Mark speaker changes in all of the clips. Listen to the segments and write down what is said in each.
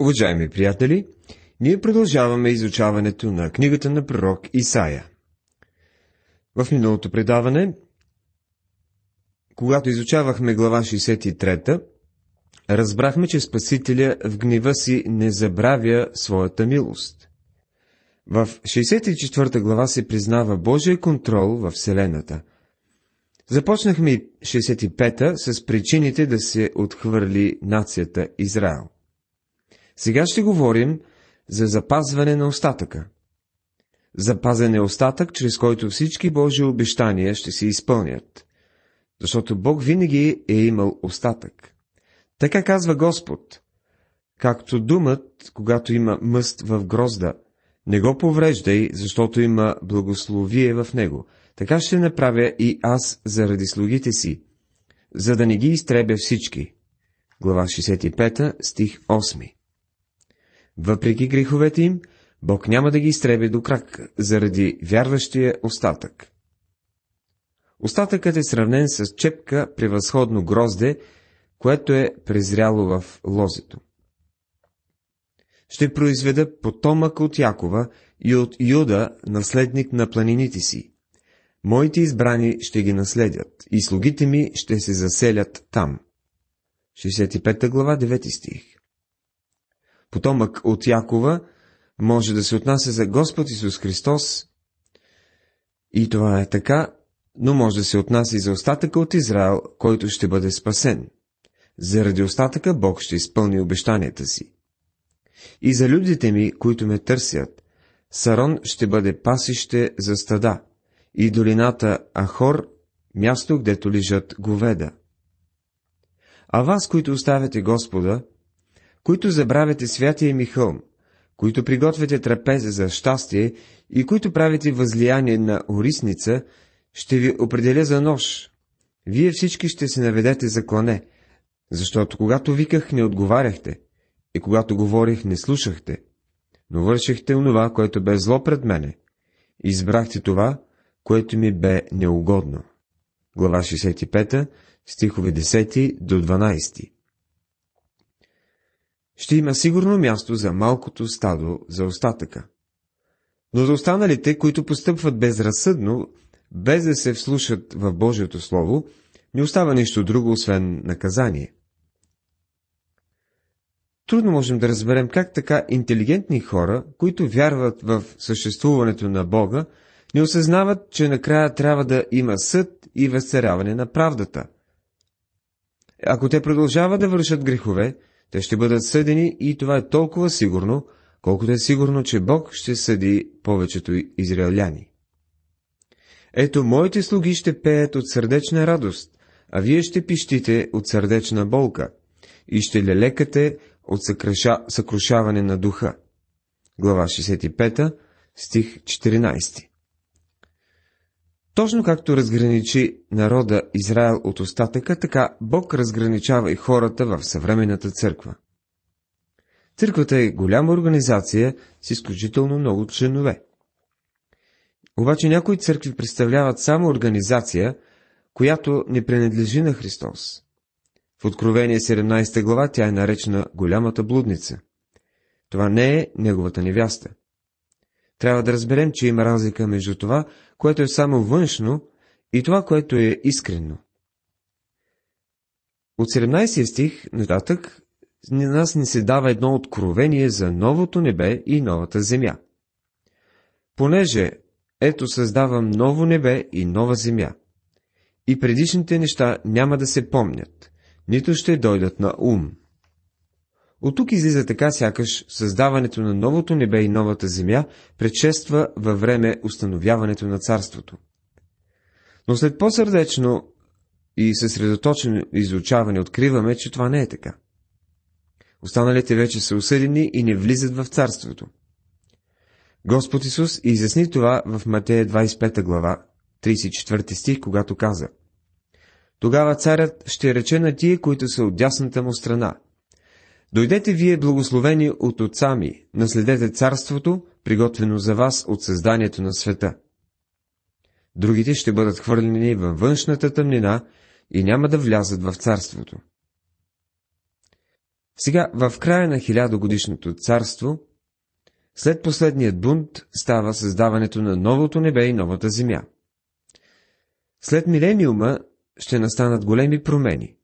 Speaker 1: Уважаеми приятели, ние продължаваме изучаването на книгата на пророк Исаия. В миналото предаване, когато изучавахме глава 63, разбрахме, че Спасителя в гнева си не забравя своята милост. В 64 глава се признава Божия контрол в Вселената. Започнахме 65-та с причините да се отхвърли нацията Израел. Сега ще говорим за запазване на остатъка. Запазен е остатък, чрез който всички Божии обещания ще се изпълнят. Защото Бог винаги е имал остатък. Така казва Господ. Както думът, когато има мъст в грозда, не го повреждай, защото има благословие в него. Така ще направя и аз заради слугите си, за да не ги изтребя всички. Глава 65, стих 8 въпреки греховете им, Бог няма да ги изтреби до крак, заради вярващия остатък. Остатъкът е сравнен с чепка превъзходно грозде, което е презряло в лозето. Ще произведа потомък от Якова и от Юда, наследник на планините си. Моите избрани ще ги наследят, и слугите ми ще се заселят там. 65 глава, 9 стих потомък от Якова, може да се отнася за Господ Исус Христос. И това е така, но може да се отнася и за остатъка от Израел, който ще бъде спасен. Заради остатъка Бог ще изпълни обещанията си. И за людите ми, които ме търсят, Сарон ще бъде пасище за стада, и долината Ахор – място, гдето лежат говеда. А вас, които оставяте Господа, които забравяте святия ми хълм, които приготвяте трапеза за щастие и които правите възлияние на орисница, ще ви определя за нож. Вие всички ще се наведете за клане, защото когато виках, не отговаряхте, и когато говорих, не слушахте, но вършихте онова, което бе зло пред мене. Избрахте това, което ми бе неугодно. Глава 65, стихове 10 до 12 ще има сигурно място за малкото стадо за остатъка. Но за останалите, които постъпват безразсъдно, без да се вслушат в Божието Слово, не остава нищо друго, освен наказание. Трудно можем да разберем как така интелигентни хора, които вярват в съществуването на Бога, не осъзнават, че накрая трябва да има съд и възцаряване на правдата. Ако те продължават да вършат грехове, те ще бъдат съдени и това е толкова сигурно, колкото е сигурно, че Бог ще съди повечето израеляни. Ето, моите слуги ще пеят от сърдечна радост, а вие ще пищите от сърдечна болка и ще лелекате от съкруша... съкрушаване на духа. Глава 65, стих 14 точно както разграничи народа Израел от остатъка, така Бог разграничава и хората в съвременната църква. Църквата е голяма организация с изключително много членове. Обаче някои църкви представляват само организация, която не принадлежи на Христос. В Откровение 17 глава тя е наречена голямата блудница. Това не е неговата невяста. Трябва да разберем, че има разлика между това, което е само външно, и това, което е искрено. От 17 стих нататък на нас ни се дава едно откровение за новото небе и новата земя. Понеже ето създавам ново небе и нова земя. И предишните неща няма да се помнят, нито ще дойдат на ум. От тук излиза така, сякаш създаването на новото небе и новата земя предшества във време установяването на царството. Но след по-сърдечно и съсредоточено изучаване откриваме, че това не е така. Останалите вече са осъдени и не влизат в царството. Господ Исус изясни това в Матея 25 глава, 34 стих, когато каза Тогава царят ще рече на тие, които са от дясната му страна, Дойдете вие благословени от отца ми, наследете царството, приготвено за вас от създанието на света. Другите ще бъдат хвърлени във външната тъмнина и няма да влязат в царството. Сега, в края на хилядогодишното царство, след последният бунт става създаването на новото небе и новата земя. След милениума ще настанат големи промени.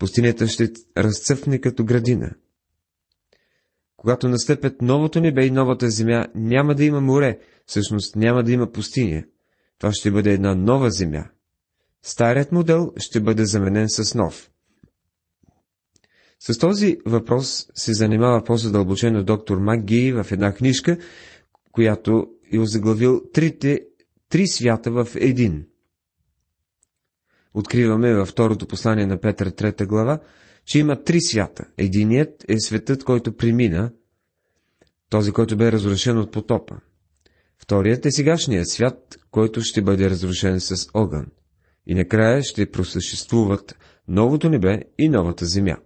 Speaker 1: Пустинята ще разцъфне като градина. Когато настъпят новото небе и новата земя, няма да има море, всъщност няма да има пустиня. Това ще бъде една нова земя. Старият модел ще бъде заменен с нов. С този въпрос се занимава по-задълбочено доктор Макги в една книжка, която е озаглавил трите, три свята в един. Откриваме във второто послание на Петър, трета глава, че има три свята. Единият е светът, който премина, този, който бе разрушен от потопа. Вторият е сегашният свят, който ще бъде разрушен с огън. И накрая ще просъществуват новото небе и новата земя.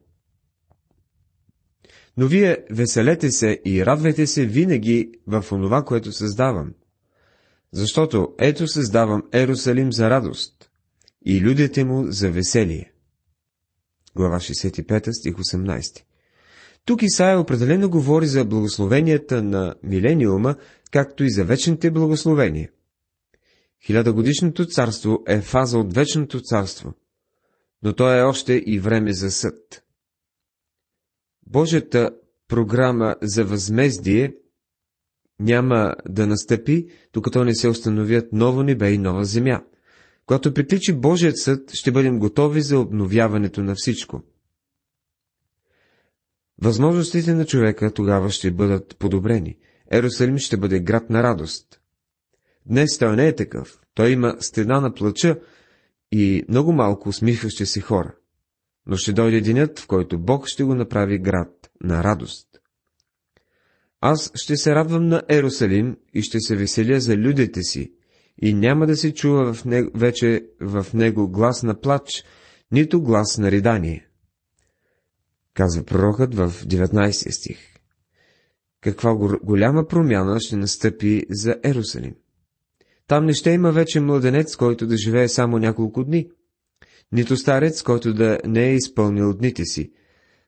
Speaker 1: Но вие веселете се и радвайте се винаги в онова, което създавам. Защото ето създавам Ерусалим за радост и людите му за веселие. Глава 65, стих 18 Тук Исаия определено говори за благословенията на милениума, както и за вечните благословения. Хилядогодишното царство е фаза от вечното царство, но то е още и време за съд. Божията програма за възмездие няма да настъпи, докато не се установят ново небе и нова земя. Когато приключи Божият съд, ще бъдем готови за обновяването на всичко. Възможностите на човека тогава ще бъдат подобрени. Ерусалим ще бъде град на радост. Днес той не е такъв. Той има стена на плача и много малко усмихващи се хора но ще дойде денят, в който Бог ще го направи град на радост. Аз ще се радвам на Ерусалим и ще се веселя за людите си, и няма да се чува в него, вече в него глас на плач, нито глас на ридание. Казва пророкът в 19 стих. Каква голяма промяна ще настъпи за Ерусалим. Там не ще има вече младенец, който да живее само няколко дни – нито старец, който да не е изпълнил дните си,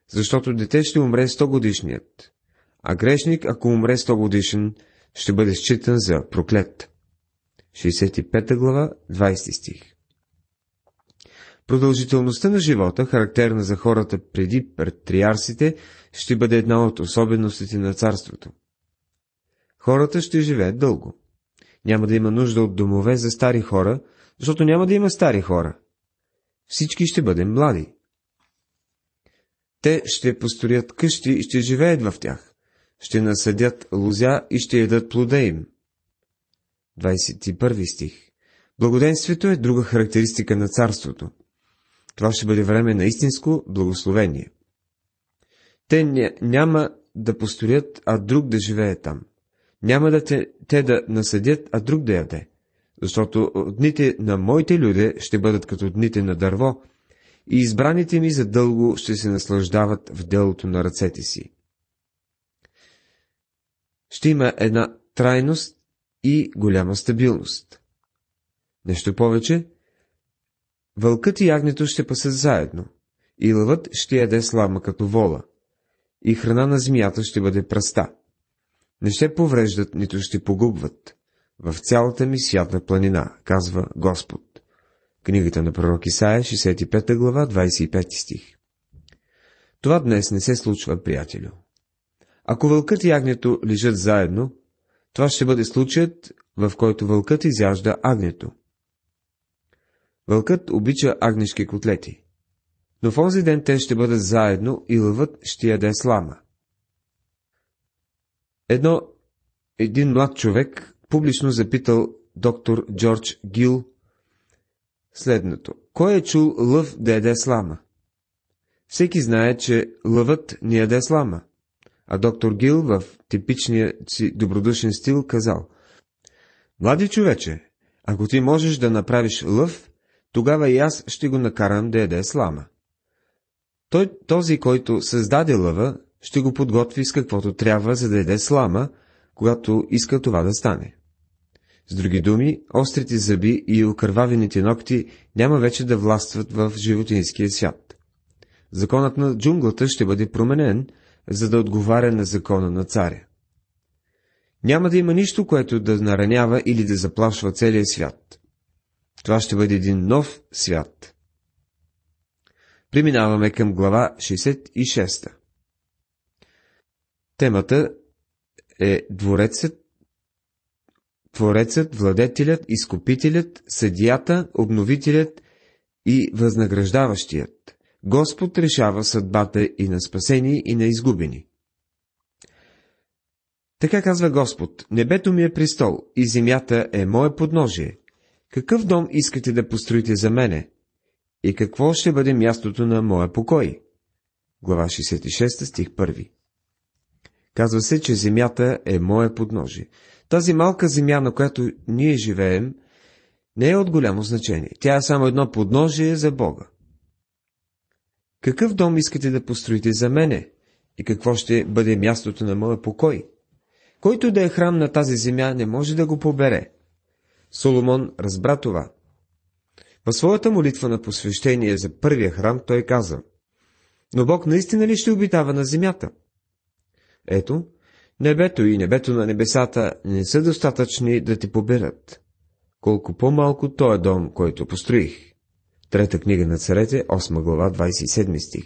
Speaker 1: защото дете ще умре 100 годишният, а грешник, ако умре 100 годишен, ще бъде считан за проклет. 65 глава, 20 стих Продължителността на живота, характерна за хората преди патриарсите, ще бъде една от особеностите на царството. Хората ще живеят дълго. Няма да има нужда от домове за стари хора, защото няма да има стари хора всички ще бъдем млади. Те ще построят къщи и ще живеят в тях. Ще насъдят лузя и ще ядат плода им. 21 стих Благоденствието е друга характеристика на царството. Това ще бъде време на истинско благословение. Те няма да построят, а друг да живее там. Няма да те, те да насъдят, а друг да яде защото дните на моите люде ще бъдат като дните на дърво, и избраните ми за дълго ще се наслаждават в делото на ръцете си. Ще има една трайност и голяма стабилност. Нещо повече, вълкът и ягнето ще пасат заедно, и лъвът ще яде слама като вола, и храна на змията ще бъде праста. Не ще повреждат, нито ще погубват в цялата ми свята планина, казва Господ. Книгата на пророк Исаия, 65 глава, 25 стих. Това днес не се случва, приятелю. Ако вълкът и агнето лежат заедно, това ще бъде случаят, в който вълкът изяжда агнето. Вълкът обича агнешки котлети, но в онзи ден те ще бъдат заедно и лъвът ще яде слама. Едно, един млад човек публично запитал доктор Джордж Гил следното. Кой е чул лъв да яде слама? Всеки знае, че лъвът не яде слама. А доктор Гил в типичния си добродушен стил казал Млади човече, ако ти можеш да направиш лъв, тогава и аз ще го накарам да яде слама. Той, този, който създаде лъва, ще го подготви с каквото трябва, за да яде слама, когато иска това да стане. С други думи, острите зъби и окървавените ногти няма вече да властват в животинския свят. Законът на джунглата ще бъде променен, за да отговаря на закона на царя. Няма да има нищо, което да наранява или да заплашва целия свят. Това ще бъде един нов свят. Преминаваме към глава 66. Темата е дворецът, творецът, владетелят, изкупителят, съдията, обновителят и възнаграждаващият. Господ решава съдбата и на спасени, и на изгубени. Така казва Господ, небето ми е престол и земята е мое подножие. Какъв дом искате да построите за мене? И какво ще бъде мястото на моя покой? Глава 66, стих 1 Казва се, че земята е мое подножие. Тази малка земя, на която ние живеем, не е от голямо значение. Тя е само едно подножие за Бога. Какъв дом искате да построите за мене? И какво ще бъде мястото на моя покой? Който да е храм на тази земя, не може да го побере. Соломон разбра това. В своята молитва на посвещение за първия храм той каза, но Бог наистина ли ще обитава на земята? Ето, небето и небето на небесата не са достатъчни да те поберат. Колко по-малко той е дом, който построих. Трета книга на царете, 8 глава, 27 стих.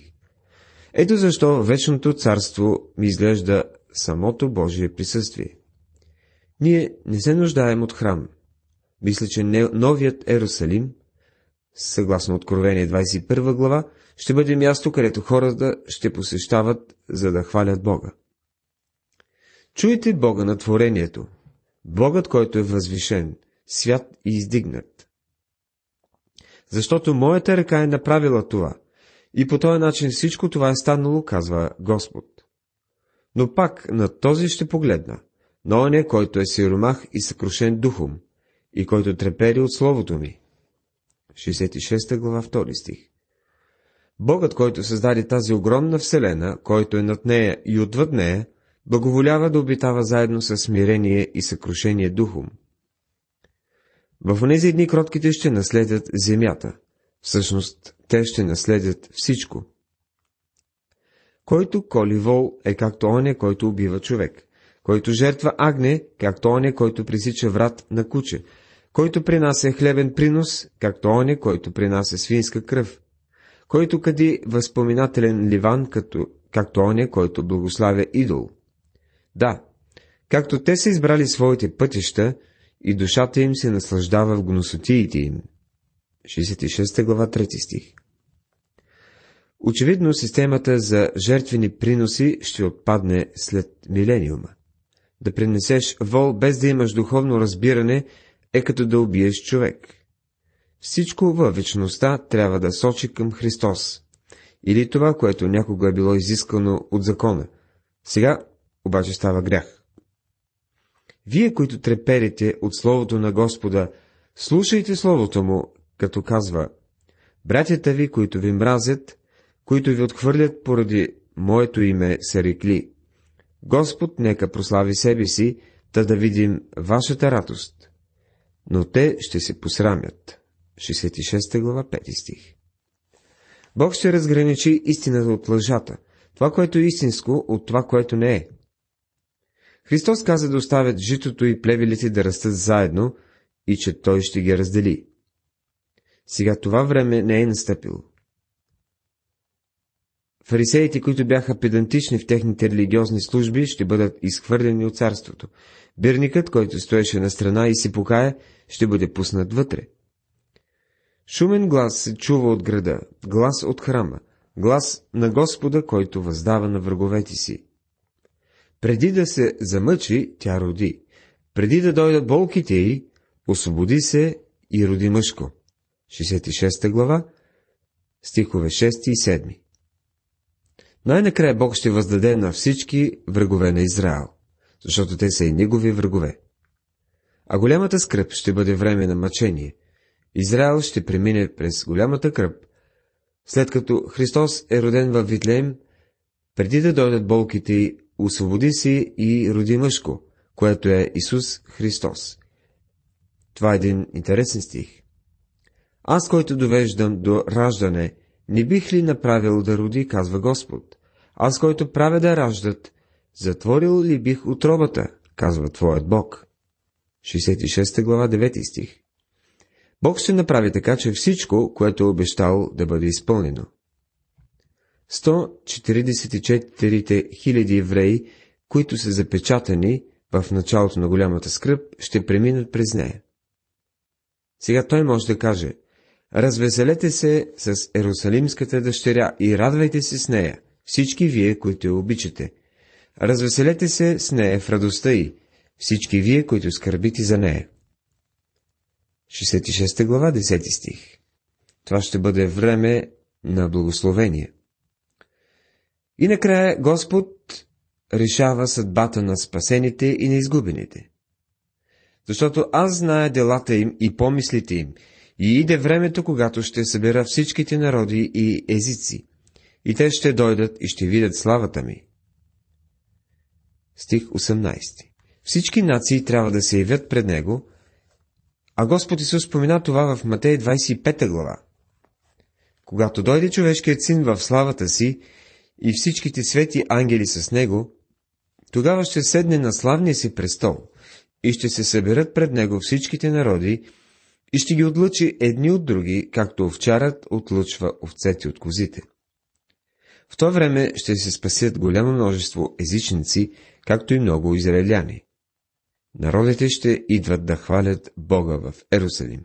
Speaker 1: Ето защо вечното царство ми изглежда самото Божие присъствие. Ние не се нуждаем от храм. Мисля, че новият Ерусалим, съгласно Откровение 21 глава, ще бъде място, където хората ще посещават, за да хвалят Бога. Чуйте Бога на творението, Богът, който е възвишен, свят и издигнат. Защото моята ръка е направила това, и по този начин всичко това е станало, казва Господ. Но пак на този ще погледна, на оня, който е сиромах и съкрушен духом, и който трепери от словото ми. 66 глава 2 стих Богът, който създаде тази огромна вселена, който е над нея и отвъд нея, благоволява да обитава заедно с смирение и съкрушение духом. В онези дни кротките ще наследят земята. Всъщност, те ще наследят всичко. Който коли вол е както оня, който убива човек, който жертва агне, както оня, който пресича врат на куче, който принася хлебен принос, както оня, който принася свинска кръв, който къди възпоминателен ливан, като, както оня, който благославя идол. Да, както те са избрали своите пътища, и душата им се наслаждава в гносотиите им. 66 глава 3 стих Очевидно системата за жертвени приноси ще отпадне след милениума. Да принесеш вол без да имаш духовно разбиране е като да убиеш човек. Всичко във вечността трябва да сочи към Христос, или това, което някога е било изискано от закона. Сега обаче става грях. Вие, които треперите от Словото на Господа, слушайте Словото Му, като казва, Братята ви, които ви мразят, които ви отхвърлят поради Моето име, са рекли. Господ нека прослави себе си, та да видим вашата радост. Но те ще се посрамят. 66 глава, 5 стих. Бог ще разграничи истината от лъжата, това, което е истинско, от това, което не е. Христос каза да оставят житото и плевелите да растат заедно и че Той ще ги раздели. Сега това време не е настъпило. Фарисеите, които бяха педантични в техните религиозни служби, ще бъдат изхвърлени от царството. Бирникът, който стоеше на страна и си покая, ще бъде пуснат вътре. Шумен глас се чува от града, глас от храма, глас на Господа, който въздава на враговете си. Преди да се замъчи, тя роди. Преди да дойдат болките й, освободи се и роди мъжко. 66 глава, стихове 6 и 7. Най-накрая Бог ще въздаде на всички врагове на Израел, защото те са и негови врагове. А голямата скръп ще бъде време на мъчение. Израел ще премине през голямата кръп, след като Христос е роден в Витлеем, преди да дойдат болките и освободи си и роди мъжко, което е Исус Христос. Това е един интересен стих. Аз, който довеждам до раждане, не бих ли направил да роди, казва Господ, аз, който правя да раждат, затворил ли бих отробата, казва Твоят Бог. 66 глава, 9 стих. Бог ще направи така, че всичко, което е обещал да бъде изпълнено. 144 хиляди евреи, които са запечатани в началото на голямата скръп, ще преминат през нея. Сега той може да каже, развеселете се с Ерусалимската дъщеря и радвайте се с нея, всички вие, които я обичате. Развеселете се с нея в радостта й, всички вие, които скърбите за нея. 66 глава, 10 стих. Това ще бъде време на благословение. И накрая Господ решава съдбата на спасените и на изгубените. Защото аз зная делата им и помислите им, и иде времето, когато ще събера всичките народи и езици, и те ще дойдат и ще видят славата ми. Стих 18 Всички нации трябва да се явят пред Него, а Господ Исус спомена това в Матей 25 глава. Когато дойде човешкият син в славата си и всичките свети ангели с него, тогава ще седне на славния си престол и ще се съберат пред него всичките народи и ще ги отлъчи едни от други, както овчарът отлъчва овцете от козите. В то време ще се спасят голямо множество езичници, както и много израеляни. Народите ще идват да хвалят Бога в Ерусалим.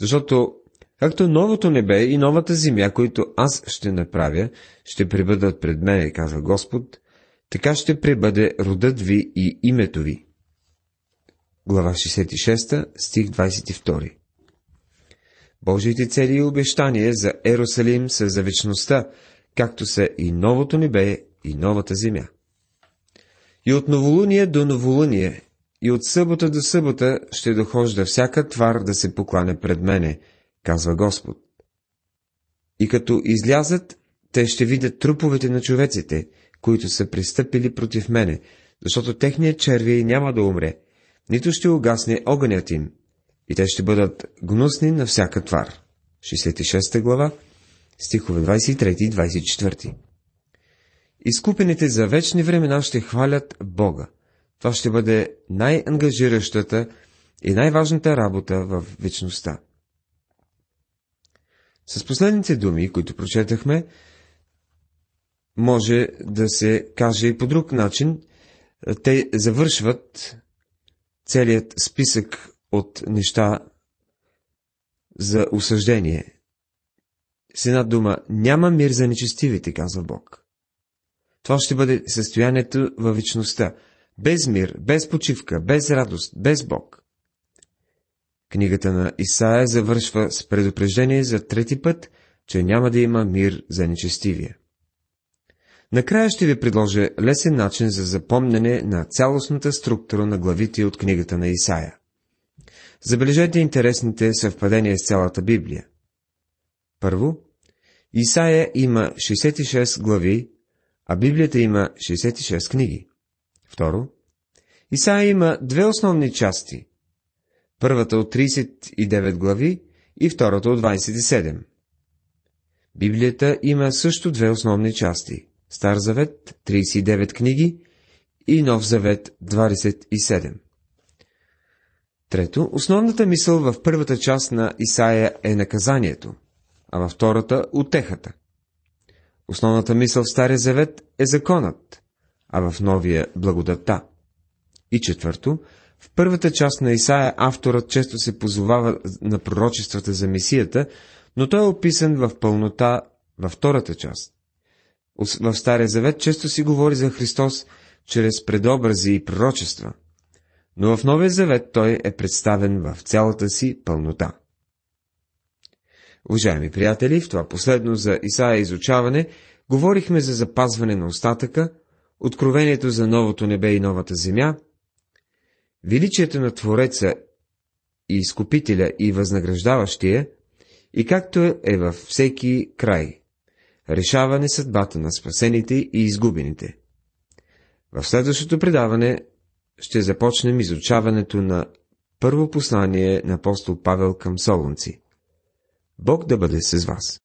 Speaker 1: Защото, както новото небе и новата земя, които аз ще направя, ще прибъдат пред мене, казва Господ, така ще пребъде родът ви и името ви. Глава 66, стих 22 Божиите цели и обещания за Ерусалим са за вечността, както са и новото небе и новата земя. И от новолуние до новолуние, и от събота до събота ще дохожда всяка твар да се поклане пред мене, казва Господ. И като излязат, те ще видят труповете на човеците, които са пристъпили против мене, защото техният червей няма да умре, нито ще угасне огънят им, и те ще бъдат гнусни на всяка твар. 66 глава, стихове 23 и 24. Изкупените за вечни времена ще хвалят Бога. Това ще бъде най-ангажиращата и най-важната работа в вечността. С последните думи, които прочетахме, може да се каже и по друг начин. Те завършват целият списък от неща за осъждение. С една дума, няма мир за нечестивите, казва Бог. Това ще бъде състоянието във вечността. Без мир, без почивка, без радост, без Бог. Книгата на Исаия завършва с предупреждение за трети път, че няма да има мир за нечестивия. Накрая ще ви предложа лесен начин за запомнене на цялостната структура на главите от книгата на Исаия. Забележете интересните съвпадения с цялата Библия. Първо, Исаия има 66 глави, а Библията има 66 книги. Второ, Исаия има две основни части. Първата от 39 глави и втората от 27. Библията има също две основни части. Стар завет 39 книги и Нов завет 27. Трето, основната мисъл в първата част на Исаия е наказанието, а във втората – утехата. Основната мисъл в Стария завет е законът, а в Новия – благодата. И четвърто, в първата част на Исаия авторът често се позовава на пророчествата за Месията, но той е описан в пълнота във втората част. В Стария Завет често си говори за Христос чрез предобрази и пророчества, но в Новия Завет той е представен в цялата си пълнота. Уважаеми приятели, в това последно за Исаия изучаване говорихме за запазване на остатъка, откровението за новото небе и новата земя, величието на Твореца и изкупителя и възнаграждаващия, и както е във всеки край, решаване съдбата на спасените и изгубените. В следващото предаване ще започнем изучаването на първо послание на апостол Павел към Солунци. Бог да бъде с вас!